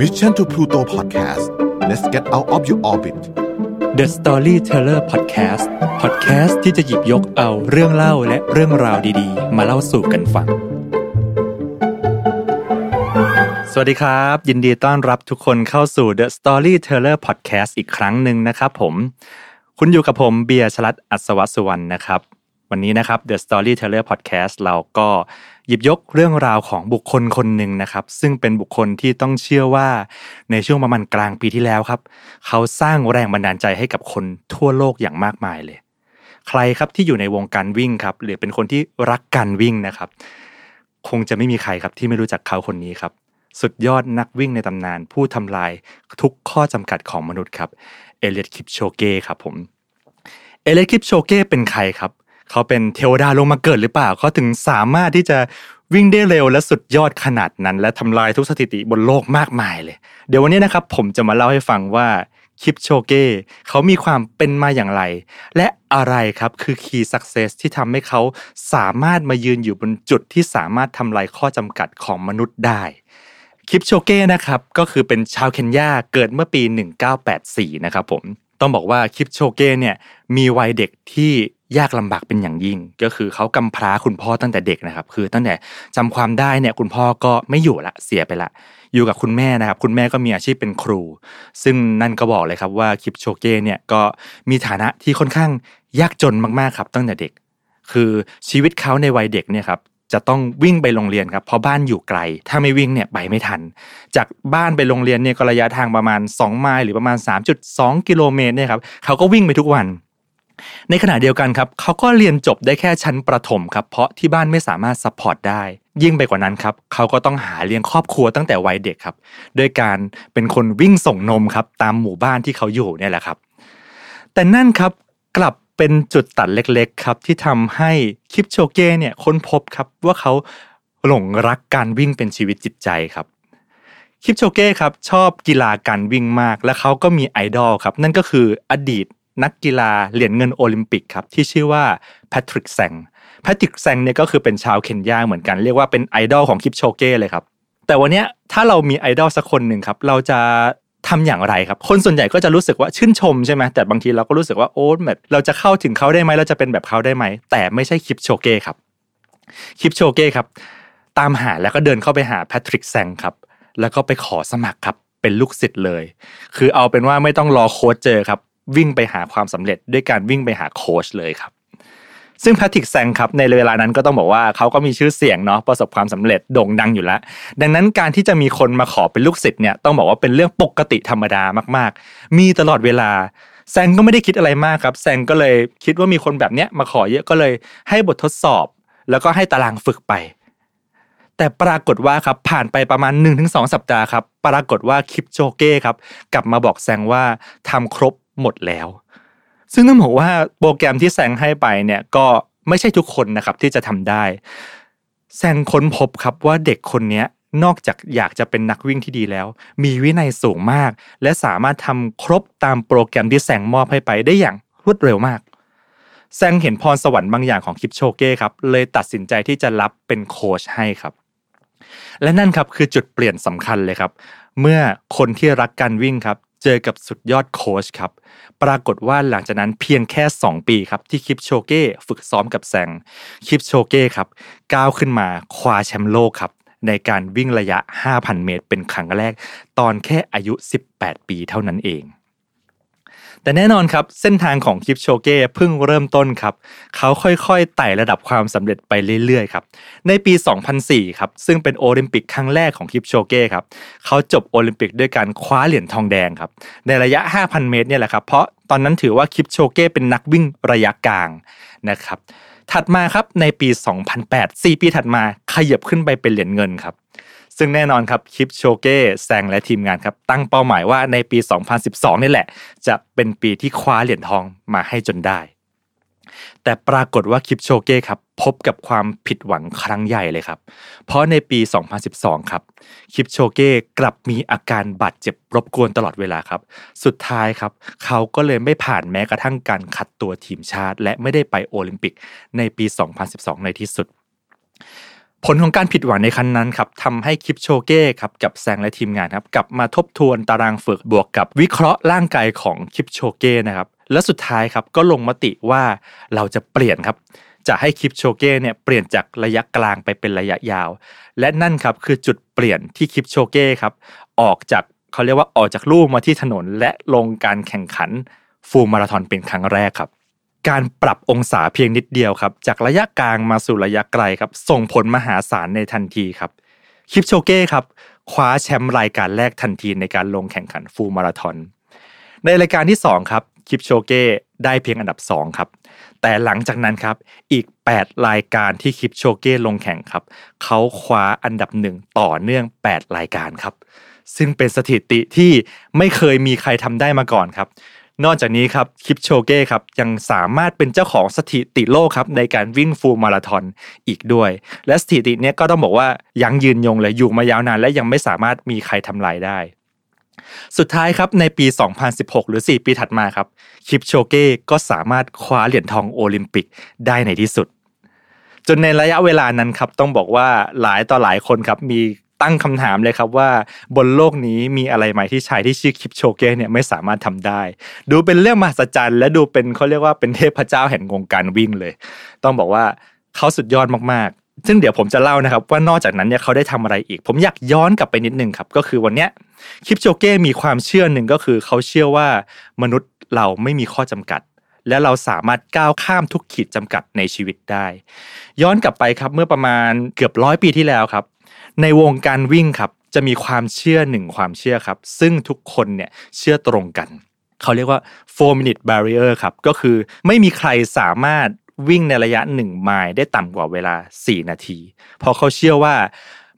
Mission to Pluto Podcast let's get out of your orbit The Storyteller Podcast Podcast ที่จะหยิบยกเอาเรื่องเล่าและเรื่องราวดีๆ มาเล่าสู่กันฟัง สวัสดีครับ ยินดีต้อนรับทุกคนเข้าสู่ The Storyteller Podcast อีกครั้งหนึ่งนะครับผม คุณอยู่กับผมเบียร์ชลัดอัศวสุวรรณนะครับ วันนี้นะครับ The Storyteller Podcast เราก็หยิบยกเรื่องราวของบุคคลคนหนึ่งนะครับ ซึ่งเป็นบุคคลที่ต้องเชื่อว่าในช่วงประมาณกลางปีที่แล้วครับ เขาสร้างแรงบันดาลใจให้กับคนทั่วโลกอย่างมากมายเลย ใครครับที่อยู่ในวงการวิ่งครับ หรือเป็นคนที่รักการวิ่งนะครับ คงจะไม่มีใครครับที่ไม่รู้จักเขาคนนี้ครับ สุดยอดนักวิ่งในตำนาน ผู้ทำลายทุกข้อจำกัดของมนุษย์ครับเอเลียดคิปโชเก้ครับผมเอเลียดคิปโชเก้เป็นใครครับ เขาเป็นเทวดาลงมาเกิดหรือเปล่าเขาถึงสามารถที่จะวิ่งได้เร็วและสุดยอดขนาดนั้น และทำลายทุกสถิติบนโลกมากมายเลย เดี๋ยววันนี้นะครับผมจะมาเล่าให้ฟังว่าคิปโชเก้เขามีความเป็นมาอย่างไร และอะไรครับคือ Key Success ที่ทำให้เขาสามารถมายืนอยู่บนจุดที่สามารถทำลายข้อจำกัดของมนุษย์ได้คิปโชเก้นะครับก็คือเป็นชาวเคนยาเกิดเมื่อปี 1984 นะครับผมต้องบอกว่าคิปโชเก้เนี่ยมีวัยเด็กที่ ยากลำบากเป็นอย่างยิ่ง ก็คือเขากำพร้าคุณพ่อตั้งแต่เด็กนะครับ คือตั้งแต่จำความได้เนี่ยคุณพ่อก็ไม่อยู่ละเสียไปละ อยู่กับคุณแม่นะครับ คุณแม่ก็มีอาชีพเป็นครู ซึ่งนั่นก็บอกเลยครับว่าคิปโชเก้เนี่ยก็มีฐานะที่ค่อนข้างยากจนมากๆครับ ตั้งแต่เด็ก คือชีวิตเขาในวัยเด็กเนี่ยครับจะต้องวิ่งไปโรงเรียนครับเพราะบ้านอยู่ไกล ถ้าไม่วิ่งเนี่ยไปไม่ทัน จากบ้านไปโรงเรียนเนี่ยก็ระยะทางประมาณ 2 ไมล์หรือประมาณ 3.2 กิโลเมตรเนี่ยครับเขาก็วิ่งไปทุกวัน ในขณะเดียวกันครับเขาก็เรียนจบได้แค่ชั้นประถมครับเพราะที่บ้านไม่สามารถ support ได้ ยิ่งไปกว่านั้นครับเขาก็ต้องหาเลี้ยงครอบครัวตั้งแต่วัยเด็กครับด้วยการเป็นคนวิ่งส่งนมครับตามหมู่บ้านที่เขาอยู่เนี่ยแหละครับ แต่นั่นครับกลับเป็นจุดตัดเล็กๆครับที่ทำให้คิปโชเก้เนี่ยค้นพบครับว่าเขาหลงรักการวิ่งเป็นชีวิตจิตใจครับคิปโชเก้ครับชอบกีฬาการวิ่งมาก และเขาก็มีไอดอลครับนั่นก็คืออดีต นักกีฬาเหรียญเงินโอลิมปิกครับที่ชื่อว่าแพทริกแซงแพทริกแซงเนี่ยก็คือเป็นชาวเคนยาเหมือนกันเรียกว่าเป็นไอดอลของคิปโชเก้เลยครับแต่วันนี้ถ้าเรามีไอดอลสักคนหนึ่งครับเราจะทำอย่างไรครับ คนส่วนใหญ่ก็จะรู้สึกว่าชื่นชมใช่ไหมแต่บางทีเราก็รู้สึกว่าโอ้แบบเราจะเข้าถึงเขาได้ไหมเราจะเป็นแบบเขาได้ไหม แต่ไม่ใช่คลิปโชเก้ครับคลิปโชเก้ครับ ตามหาแล้วก็เดินเข้าไปหาแพทริกแซงครับ แล้วก็ไปขอสมัครครับเป็นลูกศิษย์เลย คือเอาเป็นว่าไม่ต้องรอโค้ชเจอครับ วิ่งไปหาความสำเร็จด้วยการวิ่งไปหาโค้ชเลยครับ ซึ่งแพทริกแซงครับในเวลานั้นก็ต้องบอกว่าเขาก็มีชื่อเสียงเนาะประสบความสำเร็จโด่งดังอยู่แล้ว ดังนั้นการที่จะมีคนมาขอเป็นลูกศิษย์เนี่ยต้องบอกว่าเป็นเรื่องปกติธรรมดามากๆ มีตลอดเวลาแซงก็ไม่ได้คิดอะไรมากครับแซงก็เลยคิดว่ามีคนแบบเนี้ยมาขอเยอะก็เลยให้บททดสอบ แล้วก็ให้ตารางฝึกไป แต่ปรากฏว่าครับผ่านไปประมาณ 1-2 สัปดาห์ครับ ปรากฏว่าคลิปโจเก้ครับ กลับมาบอกแซงว่าทำครบ หมดแล้ว ซึ่งต้องบอกว่าโปรแกรมที่แซงให้ไปเนี่ยก็ไม่ใช่ทุกคนนะครับที่จะทำได้ แซงค้นพบครับว่าเด็กคนนี้นอกจากอยากจะเป็นนักวิ่งที่ดีแล้ว มีวินัยสูงมาก และสามารถทำครบตามโปรแกรมที่แซงมอบให้ไปได้อย่างรวดเร็วมาก แซงเห็นพรสวรรค์บางอย่างของคิปโชเก้ครับ เลยตัดสินใจที่จะรับเป็นโค้ชให้ครับ และนั่นครับคือจุดเปลี่ยนสำคัญเลยครับ เมื่อคนที่รักการวิ่งครับ เจอกับสุดยอดโค้ชครับ ปรากฏว่าหลังจากนั้นเพียงแค่ 2 ปีครับ ที่คิปโชเก้ฝึกซ้อมกับแซงคิปโชเก้ครับก้าวขึ้นมาคว้าแชมป์โลกครับ ในการวิ่งระยะ 5,000 เมตร เป็นครั้งแรก ตอนแค่อายุ 18 ปีเท่านั้นเอง แต่แน่นอนครับ เส้นทางของคลิปโชเก้เพิ่งเริ่มต้นครับ เขาค่อยๆ ไต่ระดับความสำเร็จไปเรื่อยๆครับ ในปี 2004 ครับ ซึ่งเป็นโอลิมปิกครั้งแรกของคลิปโชเก้ครับ เขาจบโอลิมปิกด้วยการคว้าเหรียญทองแดงครับ ในระยะ 5,000 เมตรเนี่ยแหละครับ เพราะตอนนั้นถือว่าคลิปโชเก้เป็นนักวิ่งระยะกลางนะครับ ถัดมาครับในปี 2008 4 ปีถัดมาขยับขึ้นไปเป็นเหรียญเงินครับ ซึ่งแน่นอนครับคลิปโชเก้แซงและทีมงานครับตั้งเป้าหมายว่าในปี 2012 นี่แหละ จะเป็นปีที่คว้าเหรียญทองมาให้จนได้ แต่ปรากฏว่าคลิปโชเก้ครับพบกับความผิดหวังครั้งใหญ่เลยครับ เพราะในปี 2012 ครับคลิปโชเก้กลับมีอาการบาดเจ็บรบกวนตลอดเวลาครับ สุดท้ายครับเขาก็เลยไม่ผ่านแม้กระทั่งการคัดตัวทีมชาติ และไม่ได้ไปโอลิมปิกในปี 2012 ในที่สุด ผลของการผิดหวังในครั้งนั้นครับทำให้คิปโชเก้ครับกับแซงและทีมงานครับกลับมาทบทวนตารางฝึกบวกกับวิเคราะห์ร่างกายของคิปโชเก้นะครับและสุดท้ายครับก็ลงมติว่าเราจะเปลี่ยนครับจะให้คิปโชเก้เนี่ยเปลี่ยนจากระยะกลางไปเป็นระยะยาว และนั่นครับคือจุดเปลี่ยนที่คิปโชเก้ครับออกจากเขาเรียกว่าออกจากลู่มาที่ถนนและลงการแข่งขันฟูลมาราธอนเป็นครั้งแรกครับ การปรับองศาเพียงนิดเดียวครับ จากระยะกลางมาสู่ระยะไกลครับ ส่งผลมหาศาลในทันทีครับคิปโชเก้ครับคว้าแชมป์รายการแรกทันทีในการลงแข่งขันฟูลมาราธอนในรายการที่ 2 ครับคิปโชเก้ได้เพียงอันดับ 2 ครับ แต่หลังจากนั้นครับอีก 8 รายการที่คิปโชเก้ลงแข่งครับ เขาคว้าอันดับหนึ่งต่อเนื่อง 8 รายการครับ ซึ่งเป็นสถิติที่ไม่เคยมีใครทำได้มาก่อนครับ นอกจากนี้ครับคิปโชเก้ครับยังสามารถเป็นเจ้าของสถิติโลกครับในการวิ่งฟูลมาราธอนอีกด้วย และสถิตินี้ก็ต้องบอกว่ายังยืนยงเลยอยู่มายาวนาน และยังไม่สามารถมีใครทำลายได้ สุดท้ายครับในปี 2016 หรือ 4 ปีถัดมาครับคิปโชเก้ก็สามารถคว้าเหรียญทองโอลิมปิกได้ในที่สุดจนในระยะเวลานั้นครับต้องบอกว่าหลายต่อหลายคนครับมี ตั้งคำถามเลยครับว่าบนโลกนี้มีอะไรไหมที่ชายที่ชื่อคิปโชเก้เนี่ยไม่สามารถทำได้ ดูเป็นเรื่องมหัศจรรย์ และดูเป็นเขาเรียกว่าเป็นเทพเจ้าแห่งวงการวิ่งเลย ต้องบอกว่าเขาสุดยอดมากๆ ซึ่งเดี๋ยวผมจะเล่านะครับ ว่านอกจากนั้นเนี่ยเขาได้ทำอะไรอีก ผมอยากย้อนกลับไปนิดนึงครับ ก็คือวันเนี้ยคิปโชเก้มีความเชื่อหนึ่งก็คือเขาเชื่อว่ามนุษย์เราไม่มีข้อจำกัดและเราสามารถก้าวข้ามทุกขีดจำกัดในชีวิตได้ ย้อนกลับไปครับเมื่อประมาณเกือบร้อยปีที่แล้วครับ ในวงการวิ่งครับจะมีความเชื่อหนึ่งความเชื่อครับ ซึ่งทุกคนเนี่ยเชื่อตรงกัน เขาเรียกว่า four minute barrier ครับ ก็คือไม่มีใครสามารถวิ่งในระยะ1ไมล์ได้ต่ำกว่าเวลา 4 นาที เพราะเขาเชื่อว่า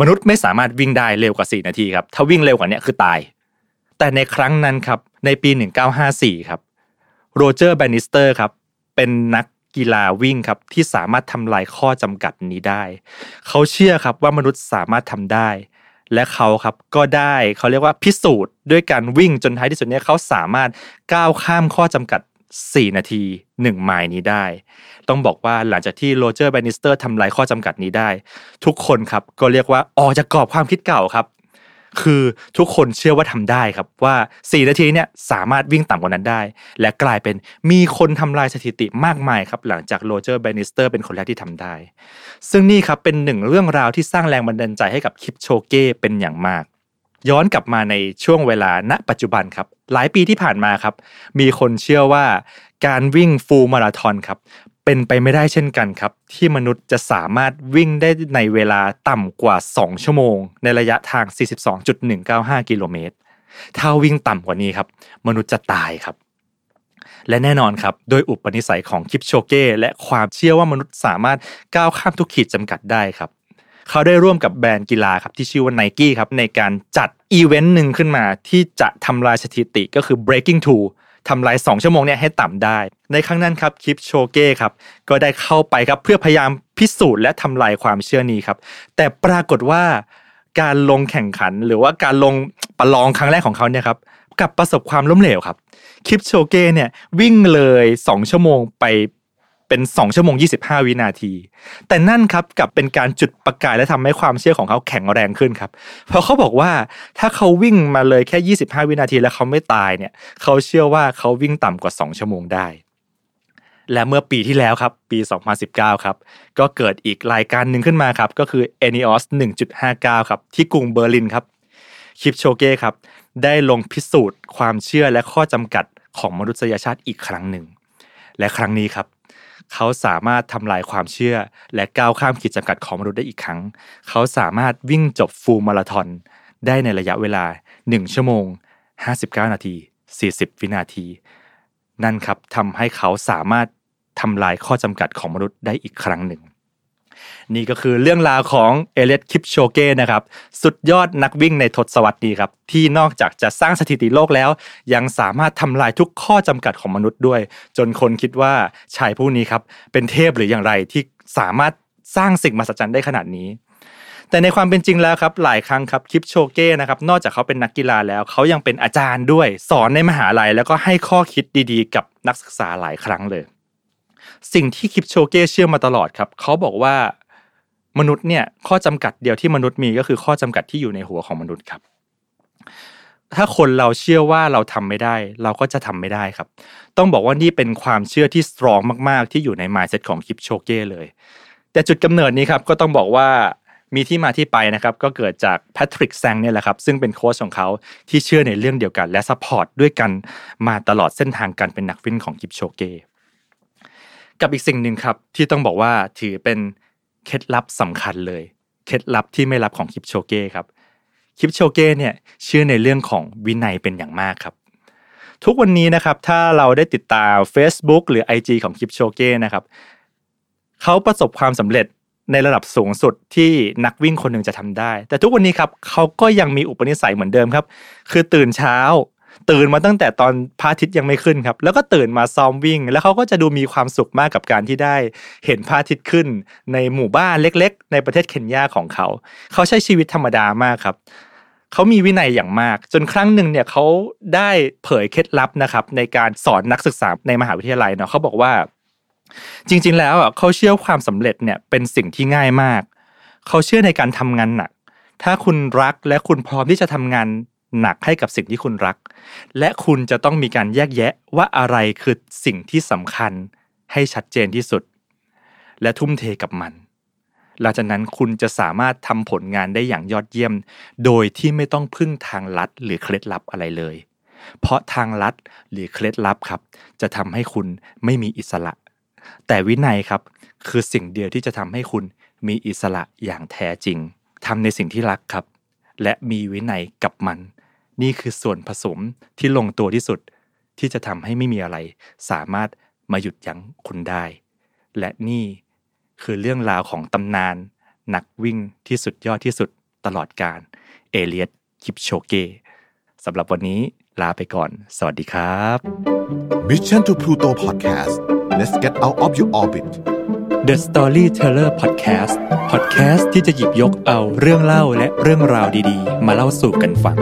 มนุษย์ไม่สามารถวิ่งได้เร็วกว่า 4 นาทีครับ ถ้าวิ่งเร็วกว่านี้คือตาย แต่ในครั้งนั้นครับ ในปี 1954 ครับ โรเจอร์แบนนิสเตอร์ครับ เป็นนัก กีฬาวิ่งครับที่สามารถทำลายข้อจำกัดนี้ได้ เขาเชื่อครับว่ามนุษย์สามารถทำได้ และเขาครับก็ได้เขาเรียกว่าพิสูจน์ด้วยการวิ่งจนท้ายที่สุดเนี่ยเขาสามารถก้าวข้ามข้อจำกัด 4 นาที 1 ไมล์นี้ได้ ต้องบอกว่าหลังจากที่โรเจอร์แบนิสเตอร์ทำลายข้อจำกัดนี้ได้ ทุกคนครับก็เรียกว่าออกจากกรอบความคิดเก่าครับ คือทุกคนเชื่อว่าทำได้ครับว่า 4 นาทีเนี่ยสามารถวิ่งต่ำกว่านั้นได้ และกลายเป็นมีคนทำลายสถิติมากมายครับหลังจากโรเจอร์เบนิสเตอร์เป็นคนแรกที่ทำได้ ซึ่งนี่ครับเป็นหนึ่งเรื่องราวที่สร้างแรงบันดาลใจให้กับคิปโชเก้เป็นอย่างมาก ย้อนกลับมาในช่วงเวลาณ ปัจจุบันครับหลายปีที่ผ่านมาครับ มีคนเชื่อว่าการวิ่ง full มาราธอนครับ เป็นไปไม่ได้เช่นกันครับ ที่มนุษย์จะสามารถวิ่งได้ในเวลาต่ำกว่า 2 ชั่วโมง ในระยะทาง 42.195 กิโลเมตร ถ้าวิ่งต่ำกว่านี้ครับ มนุษย์จะตายครับ และแน่นอนครับ โดยอุปนิสัยของคิปโชเก้และความเชื่อว่ามนุษย์สามารถก้าวข้ามทุกขีดจำกัดได้ครับเขาได้ร่วมกับแบรนด์กีฬาครับที่ชื่อว่าไนกี้ครับในการจัดอีเวนต์หนึ่งขึ้นมาที่จะทำลายสถิติก็คือ breaking two ทำลาย 2 ชั่วโมงเนี่ยให้ต่ำได้ ในครั้งนั้นครับคิปโชเก้ครับก็ได้เข้าไปครับเพื่อพยายามพิสูจน์และทำลายความเชื่อนี้ครับ แต่ปรากฏว่าการลงแข่งขันหรือว่าการลงประลองครั้งแรกของเขาเนี่ยครับกับประสบความล้มเหลวครับ คลิปโชเก้เนี่ยวิ่งเลย 2 ชั่วโมงไป เป็น2ชั่วโมง 25 วินาที แต่นั่นครับกับเป็นการจุดประกายและทำให้ความเชื่อของเขาแข็งแรงขึ้นครับ เพราะเขาบอกว่าถ้าเขาวิ่งมาเลยแค่ 25 วินาทีแล้วเขาไม่ตายเนี่ย เขาเชื่อว่าเขาวิ่งต่ำกว่า 2 ชั่วโมงได้และเมื่อปีที่แล้วครับ ปี 2019 ครับ ก็เกิดอีกรายการหนึ่งขึ้นมาครับ ก็คือ ENEOS 1.59 ครับ ที่กรุงเบอร์ลินครับ คิปโชเก้ครับ ได้ลงพิสูจน์ความเชื่อและข้อจำกัดของมนุษยชาติอีกครั้งหนึ่ง และครั้งนี้ครับ เขาสามารถทำลายความเชื่อ และก้าวข้ามขีดจำกัดของมนุษย์ได้อีกครั้ง เขาสามารถวิ่งจบฟูลมาราทอนได้ในระยะเวลา 1 ชั่วโมง 59 นาที 40 วินาที นั่นครับทำให้เขาสามารถทำลายข้อจำกัดของมนุษย์ได้อีกครั้งหนึ่ง นี่ก็คือเรื่องราวของเอเลสคิปโชเก้นะครับ สุดยอดนักวิ่งในทศวรรษนี้ครับ ที่นอกจากจะสร้างสถิติโลกแล้ว ยังสามารถทำลายทุกข้อจำกัดของมนุษย์ด้วย จนคนคิดว่าชายผู้นี้ครับ เป็นเทพหรืออย่างไรที่สามารถสร้างสิ่งมหัศจรรย์ได้ขนาดนี้แต่ในความเป็นจริงแล้วครับหลายครั้งครับคลิปโชเก้นะครับนอกจากเขาเป็นนักกีฬาแล้วเขายังเป็นอาจารย์ด้วย สอนในมหาลัยแล้วก็ให้ข้อคิดดีๆ กับนักศึกษาหลายครั้งเลย สิ่งที่คิปโชเก้เชื่อมาตลอดครับเขาบอกว่ามนุษย์เนี่ยข้อจำกัดเดียวที่มนุษย์มีก็คือข้อจำกัดที่อยู่ในหัวของมนุษย์ครับ ถ้าคนเราเชื่อว่าเราทำไม่ได้ เราก็จะทำไม่ได้ครับ ต้องบอกว่านี่เป็นความเชื่อที่สตรองมาก ๆ ที่อยู่ใน mindset ของคิปโชเก้เลย แต่จุดกำเนิดนี้ครับก็ต้องบอกว่ามีที่มาที่ไปนะครับก็เกิดจากแพทริกแซงเนี่ยแหละครับซึ่งเป็นโค้ชของเขาที่เชื่อในเรื่องเดียวกัน และ support ด้วยกันมาตลอดเส้นทางการเป็นนักวิ่งของคิปโชเก้ กับอีกสิ่งหนึ่งครับ ที่ต้องบอกว่าถือเป็นเคล็ดลับสำคัญเลย เคล็ดลับที่ไม่ลับของคิปโชเก้ครับคิปโชเก้เนี่ยเชื่อในเรื่องของวินัยเป็นอย่างมากครับ ทุกวันนี้นะครับถ้าเราได้ติดตาม Facebook หรือ IG ของคิปโชเก้นะครับเขาประสบความสำเร็จในระดับสูงสุดที่นักวิ่งคนหนึ่งจะทำได้ แต่ทุกวันนี้ครับเขาก็ยังมีอุปนิสัยเหมือนเดิมครับ คือตื่นเช้า ตื่นมาตั้งแต่ตอนพระอาทิตย์ยังไม่ขึ้นครับ แล้วก็ตื่นมาซ้อมวิ่ง แล้วเขาก็จะดูมีความสุขมากกับการที่ได้เห็นพระอาทิตย์ขึ้น ในหมู่บ้านเล็ก ๆ ในประเทศเคนยาของเขา เขาใช้ชีวิตธรรมดามากครับเขามีวินัยอย่างมาก จนครั้งหนึ่งเนี่ยเขาได้เผยเคล็ดลับนะครับ ในการสอนนักศึกษาในมหาวิทยาลัยเนาะเขาบอกว่า จริง ๆ แล้วอะเขาเชื่อความสำเร็จเนี่ยเป็นสิ่งที่ง่ายมาก เขาเชื่อในการทำงานหนัก ถ้าคุณรักและคุณพร้อมที่จะทำงาน หนักให้กับสิ่งที่คุณรัก และคุณจะต้องมีการแยกแยะว่าอะไรคือสิ่งที่สำคัญให้ชัดเจนที่สุด และทุ่มเทกับมัน หลังจากนั้นคุณจะสามารถทำผลงานได้อย่างยอดเยี่ยม โดยที่ไม่ต้องพึ่งทางลัดหรือเคล็ดลับอะไรเลย เพราะทางลัดหรือเคล็ดลับครับ จะทำให้คุณไม่มีอิสระ แต่วินัยครับคือสิ่งเดียวที่จะทำให้คุณมีอิสระอย่างแท้จริงทำในสิ่งที่รักครับ และมีวินัยกับมัน นี่คือส่วนผสมที่ลงตัวที่สุด ที่จะทำให้ไม่มีอะไร สามารถมาหยุดยั้งคุณได้ และนี่คือเรื่องราวของตำนาน นักวิ่งที่สุดยอดที่สุดตลอดการเอเลียตคิปโชเกสำหรับวันนี้ลาไปก่อน สวัสดีครับ Mission to Pluto Podcast let's get out of your orbit The Storyteller Podcast Podcast ที่จะหยิบยกเอาเรื่องเล่าและเรื่องราวดีๆ มาเล่าสู่กันฟัง